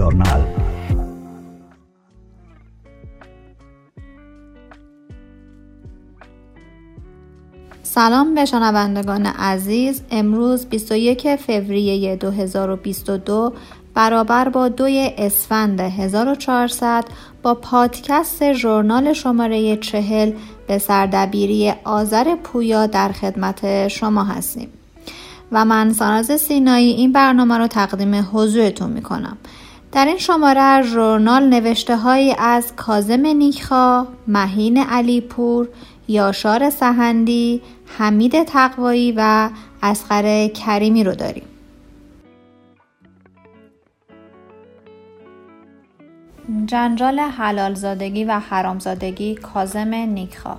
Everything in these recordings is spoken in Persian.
ژورنال سلام به شنوندگان عزیز. امروز 21 فوریه 2022 برابر با دوی اسفند 1400 با پادکست ژورنال شماره چهل به سردبیری آذر پویا در خدمت شما هستیم. و من ساناز سینایی این برنامه رو تقدیم حضورتون می کنم. در این شماره ژورنال نوشته هایی از کازم نیکخا، مهین علیپور، یاشار سهندی، حمید تقوایی و اسخر کریمی رو داریم. جنجال حلالزادگی و حرامزادگی کازم نیکخا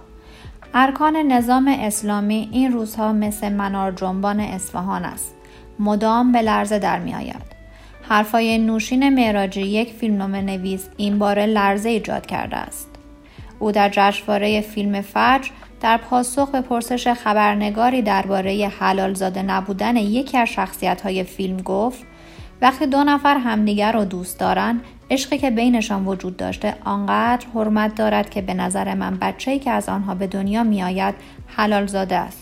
ارکان نظام اسلامی این روزها مثل منار جنبان اصفهان است. مدام به لرزه در می آید. حرفای نوشین معراجی یک فیلمنامه نویس این بار لرزه ایجاد کرده است. او در جشنواره فیلم فجر در پاسخ به پرسش خبرنگاری درباره حلال زاده نبودن یکی از شخصیت های فیلم گفت وقتی دو نفر همدیگر رو دوست دارن عشقی که بینشان وجود داشته آنقدر حرمت دارد که به نظر من بچه‌ای که از آنها به دنیا میآید حلال زاده است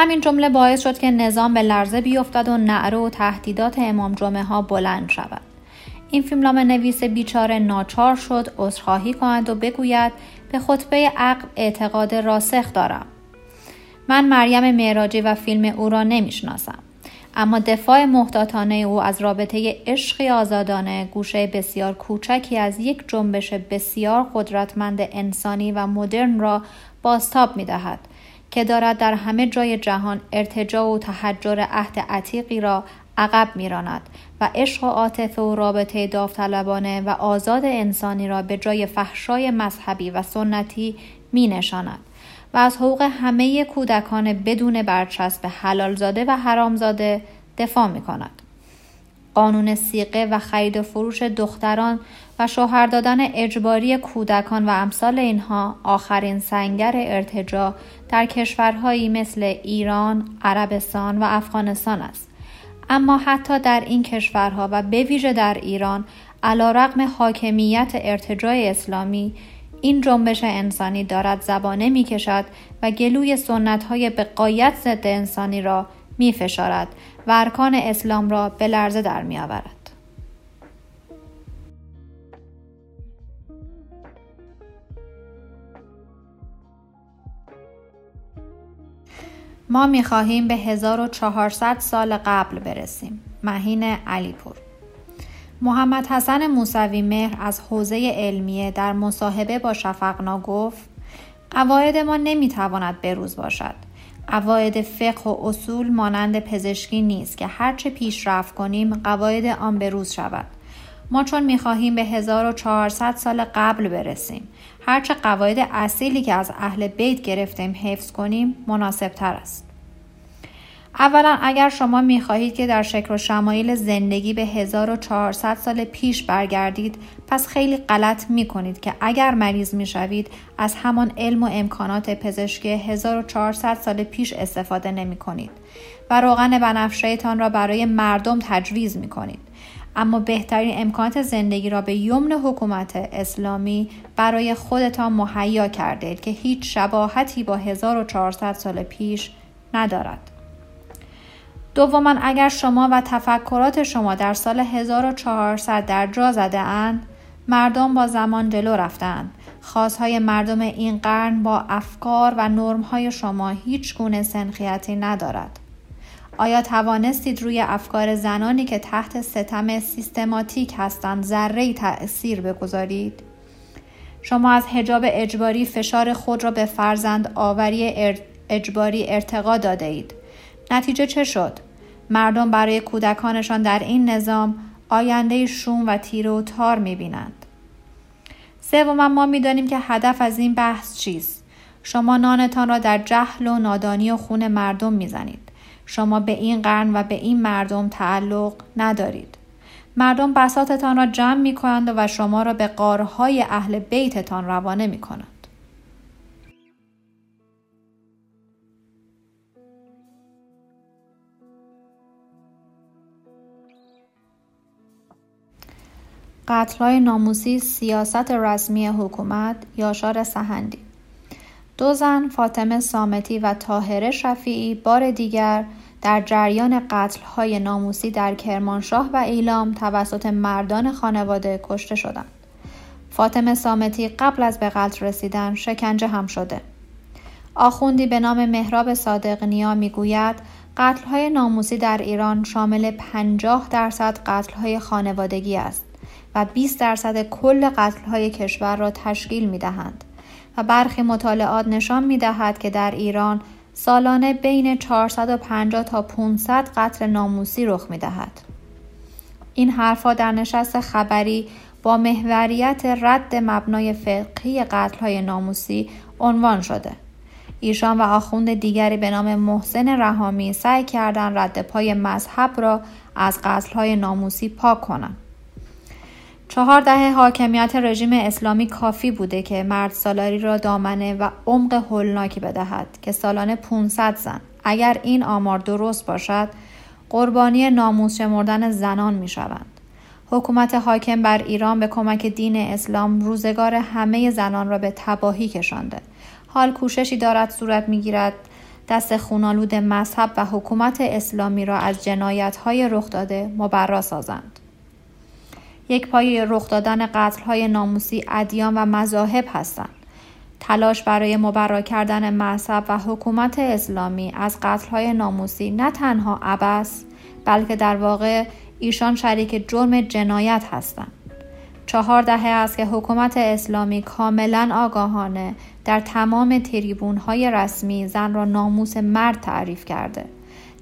همین جمله باعث شد که نظام به لرزه بیفتد و نعره و تهدیدات امام جمعه ها بلند شود. این فیلمنامه نویس بیچاره ناچار شد عذرخواهی کند و بگوید به خطبه عقل اعتقاد راسخ دارم. من مریم معراجی و فیلم او را نمی‌شناسم. اما دفاع محتاطانه او از رابطه عشقی آزادانه گوشه بسیار کوچکی از یک جنبش بسیار قدرتمند انسانی و مدرن را باستاب می دهد که دارد در همه جای جهان ارتجا و تحجر عهد عتیقی را عقب میراند و عشق و عاطفه و رابطه داوطلبانه و آزاد انسانی را به جای فحشای مذهبی و سنتی می نشاند و از حقوق همه کودکان بدون برچسب حلالزاده و حرامزاده دفاع می کند. قانون سیقه و خرید و فروش دختران و شوهر دادن اجباری کودکان و امثال اینها آخرین سنگر ارتجا در کشورهایی مثل ایران، عربستان و افغانستان است. اما حتی در این کشورها و به ویژه در ایران علا رقم حاکمیت ارتجای اسلامی این جنبش انسانی دارد زبانه می کشد و گلوی سنت های به قایت ضد انسانی را می فشارد و ارکان اسلام را به لرزه در می آورد. ما می خواهیم به 1400 سال قبل برسیم. مهین علیپور. محمد حسن موسوی مهر از حوزه علمیه در مصاحبه با شفقنا گفت قواعد ما نمی‌تواند بروز باشد. قواعد فقه و اصول مانند پزشکی نیست که هرچه پیشرفت کنیم قواعد آن بروز شود. ما چون می‌خواهیم به 1400 سال قبل برسیم هرچه قواعد اصیلی که از اهل بیت گرفتیم حفظ کنیم مناسب تر است اولا اگر شما می خواهید که در شکل و شمایل زندگی به 1400 سال پیش برگردید پس خیلی غلط می کنید که اگر مریض می شوید از همان علم و امکانات پزشکی 1400 سال پیش استفاده نمی کنید و روغن بنفشهتان را برای مردم تجویز می کنید. اما بهترین امکانات زندگی را به یمن حکومت اسلامی برای خودتان مهیا کردید که هیچ شباهتی با 1400 سال پیش ندارد. دوما اگر شما و تفکرات شما در سال 1400 در جا زده اند مردم با زمان جلو رفتند خواستهای مردم این قرن با افکار و نرمهای شما هیچ گونه سنخیتی ندارد آیا توانستید روی افکار زنانی که تحت ستم سیستماتیک هستند ذره تأثیر بگذارید شما از حجاب اجباری فشار خود را به فرزند آوری اجباری ارتقا داده اید نتیجه چه شد؟ مردم برای کودکانشان در این نظام آینده شوم و تیره و تار می‌بینند. سوما ما می‌دانیم که هدف از این بحث چیست. شما نانتان را در جهل و نادانی و خون مردم می‌زنید. شما به این قرن و به این مردم تعلق ندارید. مردم بساتتان را جمع می کنند و شما را به قارهای اهل بیتتان روانه می کنند. قتلهای ناموسی سیاست رسمی حکومت یاشار سهندی دو زن فاطمه سامتی و طاهره شفیعی بار دیگر در جریان قتلهای ناموسی در کرمانشاه و ایلام توسط مردان خانواده کشته شدند. فاطمه سامتی قبل از به قتل رسیدن شکنجه هم شده. آخوندی به نام مهراب صادق نیا می‌گوید قتلهای ناموسی در ایران شامل 50 درصد قتلهای خانوادگی است و 20 درصد کل قتلهای کشور را تشکیل می دهند و برخی مطالعات نشان می دهد که در ایران سالانه بین 450 تا 500 قتل ناموسی رخ می دهد. این حرفها در نشست خبری با محوریت رد مبنای فقهی قتلهای ناموسی عنوان شده. ایشان و آخوند دیگری به نام محسن رحامی سعی کردند رد پای مذهب را از قتلهای ناموسی پاک کنند. چهار دهه حاکمیت رژیم اسلامی کافی بوده که مرد سالاری را دامنه و عمق هولناکی بدهد که سالانه 500 زن اگر این آمار درست باشد قربانی ناموس شمردن زنان می شوند. حکومت حاکم بر ایران به کمک دین اسلام روزگار همه زنان را به تباهی کشانده. حال کوششی دارد صورت می‌گیرد دست خونالود مذهب و حکومت اسلامی را از جنایت های رخ داده مبرا سازند. یک پای رخ دادن قتل های ناموسی ادیان و مذاهب هستند. تلاش برای مبرا کردن مذهب و حکومت اسلامی از قتل های ناموسی نه تنها عبس بلکه در واقع ایشان شریک جرم جنایت هستند. چهار دهه است که حکومت اسلامی کاملا آگاهانه در تمام تریبون های رسمی زن را ناموس مرد تعریف کرده.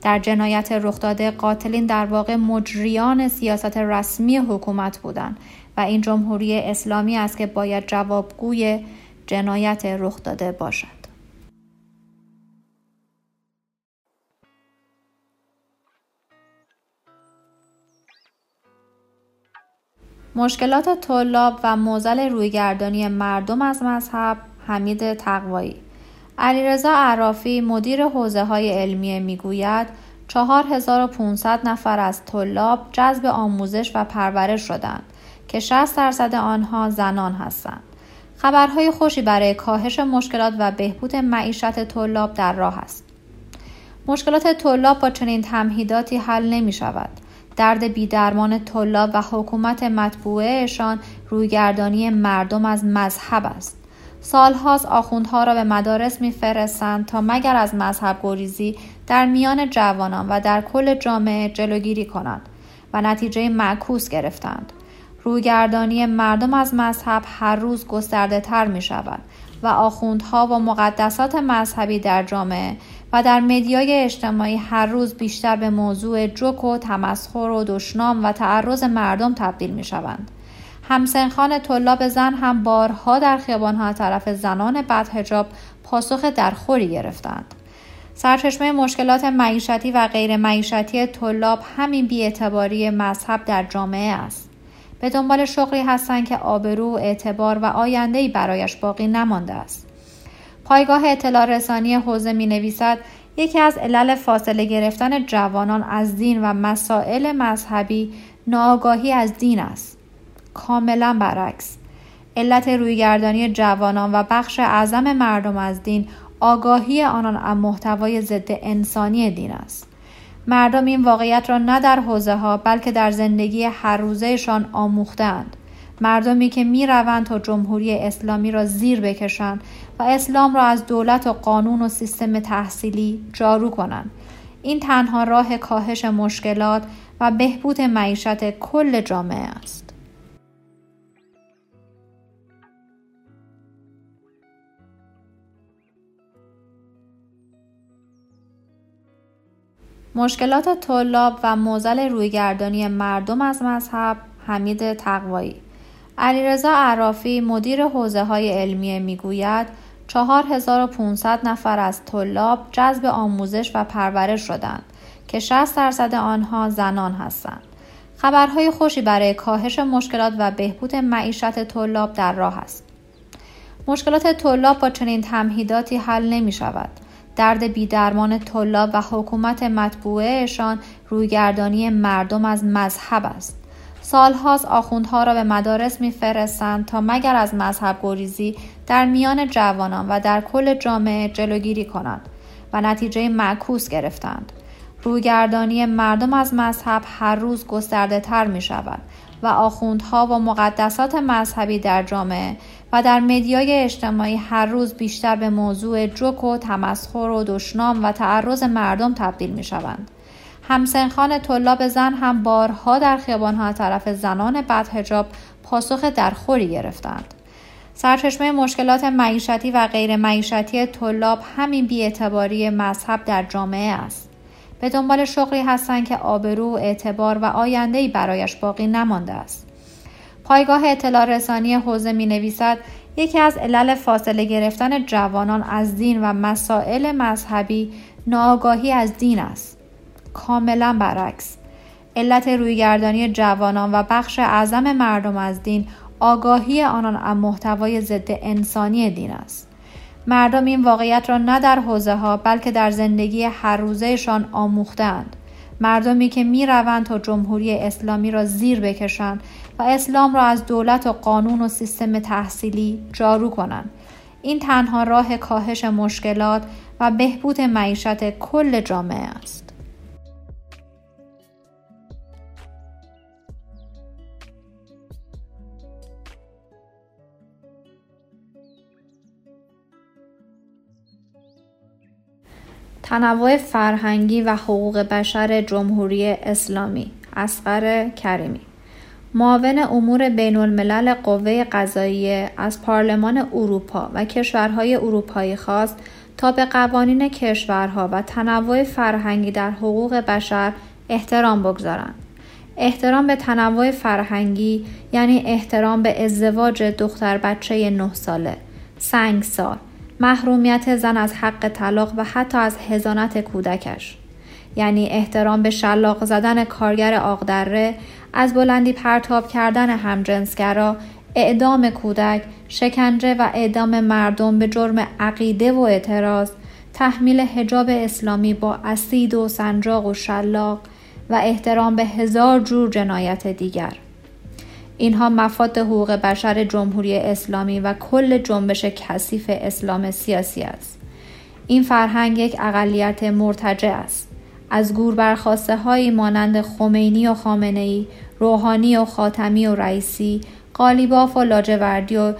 در جنایت رخ داده قاتلین در واقع مجریان سیاست رسمی حکومت بودند و این جمهوری اسلامی است که باید جوابگوی جنایت رخ داده باشد. مشکلات طلاب و موزل رویگردانی مردم از مذهب حمید تقوایی علیرضا عرافی مدیر حوزه های علمیه می‌گوید 4500 نفر از طلاب جذب آموزش و پرورش شدند که 60 درصد آنها زنان هستند. خبرهای خوشی برای کاهش مشکلات و بهبود معیشت طلاب در راه است. مشکلات طلاب با چنین تمهیداتی حل نمی شود. درد بیدرمان طلاب و حکومت مطبوعهشان رویگردانی مردم از مذهب است. سالهاست آخوندها را به مدارس میفرستند تا مگر از مذهب گریزی در میان جوانان و در کل جامعه جلوگیری کنند و نتیجه معکوس گرفتند. رویگردانی مردم از مذهب هر روز گسترده تر می شود و آخوندها و مقدسات مذهبی در جامعه و در مدیای اجتماعی هر روز بیشتر به موضوع جک و تمسخر و دشنام و تعرض مردم تبدیل می شوند. همسنخان طلاب زن هم بارها در خیابانها طرف زنان بدهجاب پاسخ درخوری گرفتند. سرچشمه مشکلات معیشتی و غیر معیشتی طلاب همین بیاعتباری مذهب در جامعه است. به دنبال شغلی هستند که آبرو، اعتبار و آیندهی برایش باقی نمانده است. پایگاه اطلاع رسانی حوزه می نویسد یکی از علل فاصله گرفتن جوانان از دین و مسائل مذهبی ناآگاهی از دین است. کاملا برعکس. علت رویگردانی جوانان و بخش اعظم مردم از دین آگاهی آنان از محتوای ضد انسانی دین است. مردم این واقعیت را نه در حوزه ها بلکه در زندگی هر روزهشان آموختند مردمی که می روند تا جمهوری اسلامی را زیر بکشند و اسلام را از دولت و قانون و سیستم تحصیلی جارو کنند. این تنها راه کاهش مشکلات و بهبود معیشت کل جامعه است. مشکلات طلاب و موزل رویگردانی مردم از مذهب حمید تقوایی علیرضا عرافی مدیر حوزه های علمیه می‌گوید 4500 نفر از طلاب جذب آموزش و پرورش شدند که 60 درصد آنها زنان هستند. خبرهای خوشی برای کاهش مشکلات و بهبود معیشت طلاب در راه است. مشکلات طلاب با چنین تمهیداتی حل نمی شود. درد بیدرمان طلاب و حکومت مطبوعهشان رویگردانی مردم از مذهب است. سالهاست آخوندها را به مدارس میفرستند تا مگر از مذهب گریزی در میان جوانان و در کل جامعه جلوگیری کنند و نتیجه معکوس گرفتند رویگردانی مردم از مذهب هر روز گسترده تر می شود و آخوندها و مقدسات مذهبی در جامعه و در مدیای اجتماعی هر روز بیشتر به موضوع جوک و تمسخر و دشنام و تعرض مردم تبدیل می شوند. همسنخان طلاب زن هم بارها در خیابانها طرف زنان بدهجاب پاسخ درخوری گرفتند. سرچشمه مشکلات معیشتی و غیر معیشتی طلاب همین بیاعتباری مذهب در جامعه است. به دنبال شغلی هستند که آبرو، اعتبار و آیندهی برایش باقی نمانده است. پایگاه اطلاع رسانی حوزه می نویسد یکی از علل فاصله گرفتن جوانان از دین و مسائل مذهبی ناآگاهی از دین است. کاملا برعکس. علت رویگردانی جوانان و بخش اعظم مردم از دین آگاهی آنان از محتوای ضد انسانی دین است. مردم این واقعیت را نه در حوزه ها بلکه در زندگی هر روزهشان آموختند. مردمی که می روند تا جمهوری اسلامی را زیر بکشند و اسلام را از دولت و قانون و سیستم تحصیلی جارو کنند. این تنها راه کاهش مشکلات و بهبود معیشت کل جامعه است. تنوع فرهنگی و حقوق بشر جمهوری اسلامی اسقر کریمی معاون امور بین الملل قوه قضاییه از پارلمان اروپا و کشورهای اروپایی خواست تا به قوانین کشورها و تنوع فرهنگی در حقوق بشر احترام بگذارند. احترام به تنوع فرهنگی یعنی احترام به ازدواج دختر بچه نه ساله، سنگسار، محرومیت زن از حق طلاق و حتی از هزانت کودکش. یعنی احترام به شلاق زدن کارگر آقدره از بلندی پرتاب کردن همجنسگرا اعدام کودک شکنجه و اعدام مردم به جرم عقیده و اعتراض تحمیل حجاب اسلامی با اسید و سنجاق و شلاق و احترام به هزار جور جنایت دیگر. اینها مفاد حقوق بشر جمهوری اسلامی و کل جنبش کثیف اسلام سیاسی است. این فرهنگ یک اقلیت مرتجع است. از گور برخواسته هایی مانند خمینی و خامنه ای، روحانی و خاتمی و رئیسی، قالیباف و لاجوردی و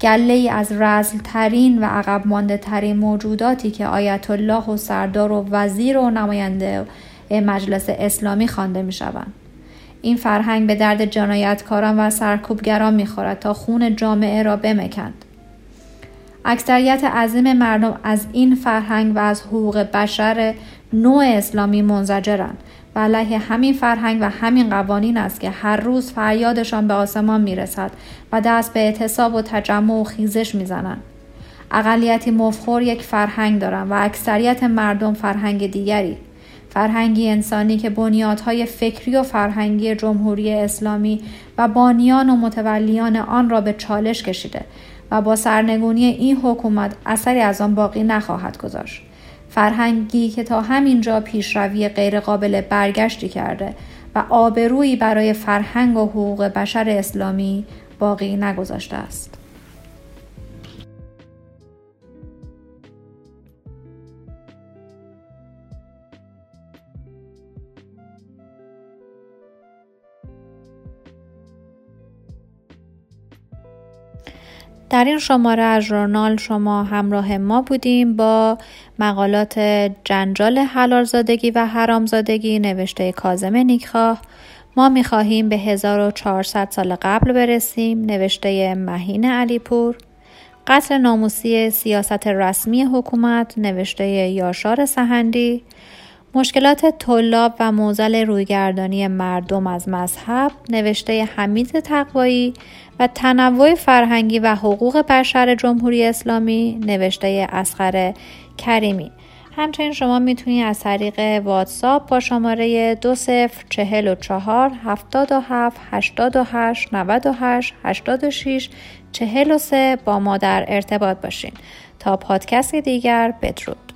گله ای از رزل ترین و عقب مانده ترین موجوداتی که آیت الله و سردار و وزیر و نماینده مجلس اسلامی خوانده می شوند. این فرهنگ به درد جنایتکاران و سرکوبگران می‌خورد تا خون جامعه را بمکند. اکثریت عظیم مردم از این فرهنگ و از حقوق بشر نوع اسلامی منزجرند و علیه همین فرهنگ و همین قوانین است که هر روز فریادشان به آسمان می‌رسد و دست به اعتصاب و تجمع و خیزش می‌زنند. اقلیتی مفخور یک فرهنگ دارند و اکثریت مردم فرهنگ دیگری فرهنگی انسانی که بنیادهای فکری و فرهنگی جمهوری اسلامی و بانیان و متولیان آن را به چالش کشیده و با سرنگونی این حکومت اثری از آن باقی نخواهد گذاشت. فرهنگی که تا همینجا پیشروی غیرقابل برگشتی کرده و آبرویی برای فرهنگ و حقوق بشر اسلامی باقی نگذاشته است. در این شماره از ژورنال شما همراه ما بودیم با مقالات جنجال حلالزادگی و حرامزادگی نوشته کازم نیکخواه. ما می‌خواهیم به 1400 سال قبل برسیم نوشته مهین علیپور. قتل ناموسی سیاست رسمی حکومت نوشته یاشار سهندی. مشکلات طلاب و موزل رویگردانی مردم از مذهب نوشته حمید تقوایی و تنوع فرهنگی و حقوق بشر جمهوری اسلامی نوشته اسخر کریمی. همچنین شما می‌تونید از طریق واتساپ با شماره دو صفر چهل و چهار هفتاد و هفت هشتاد و هشت نود و هشت هشتاد و شیش چهل و سه با ما در ارتباط باشین. تا پادکست دیگر بدرود.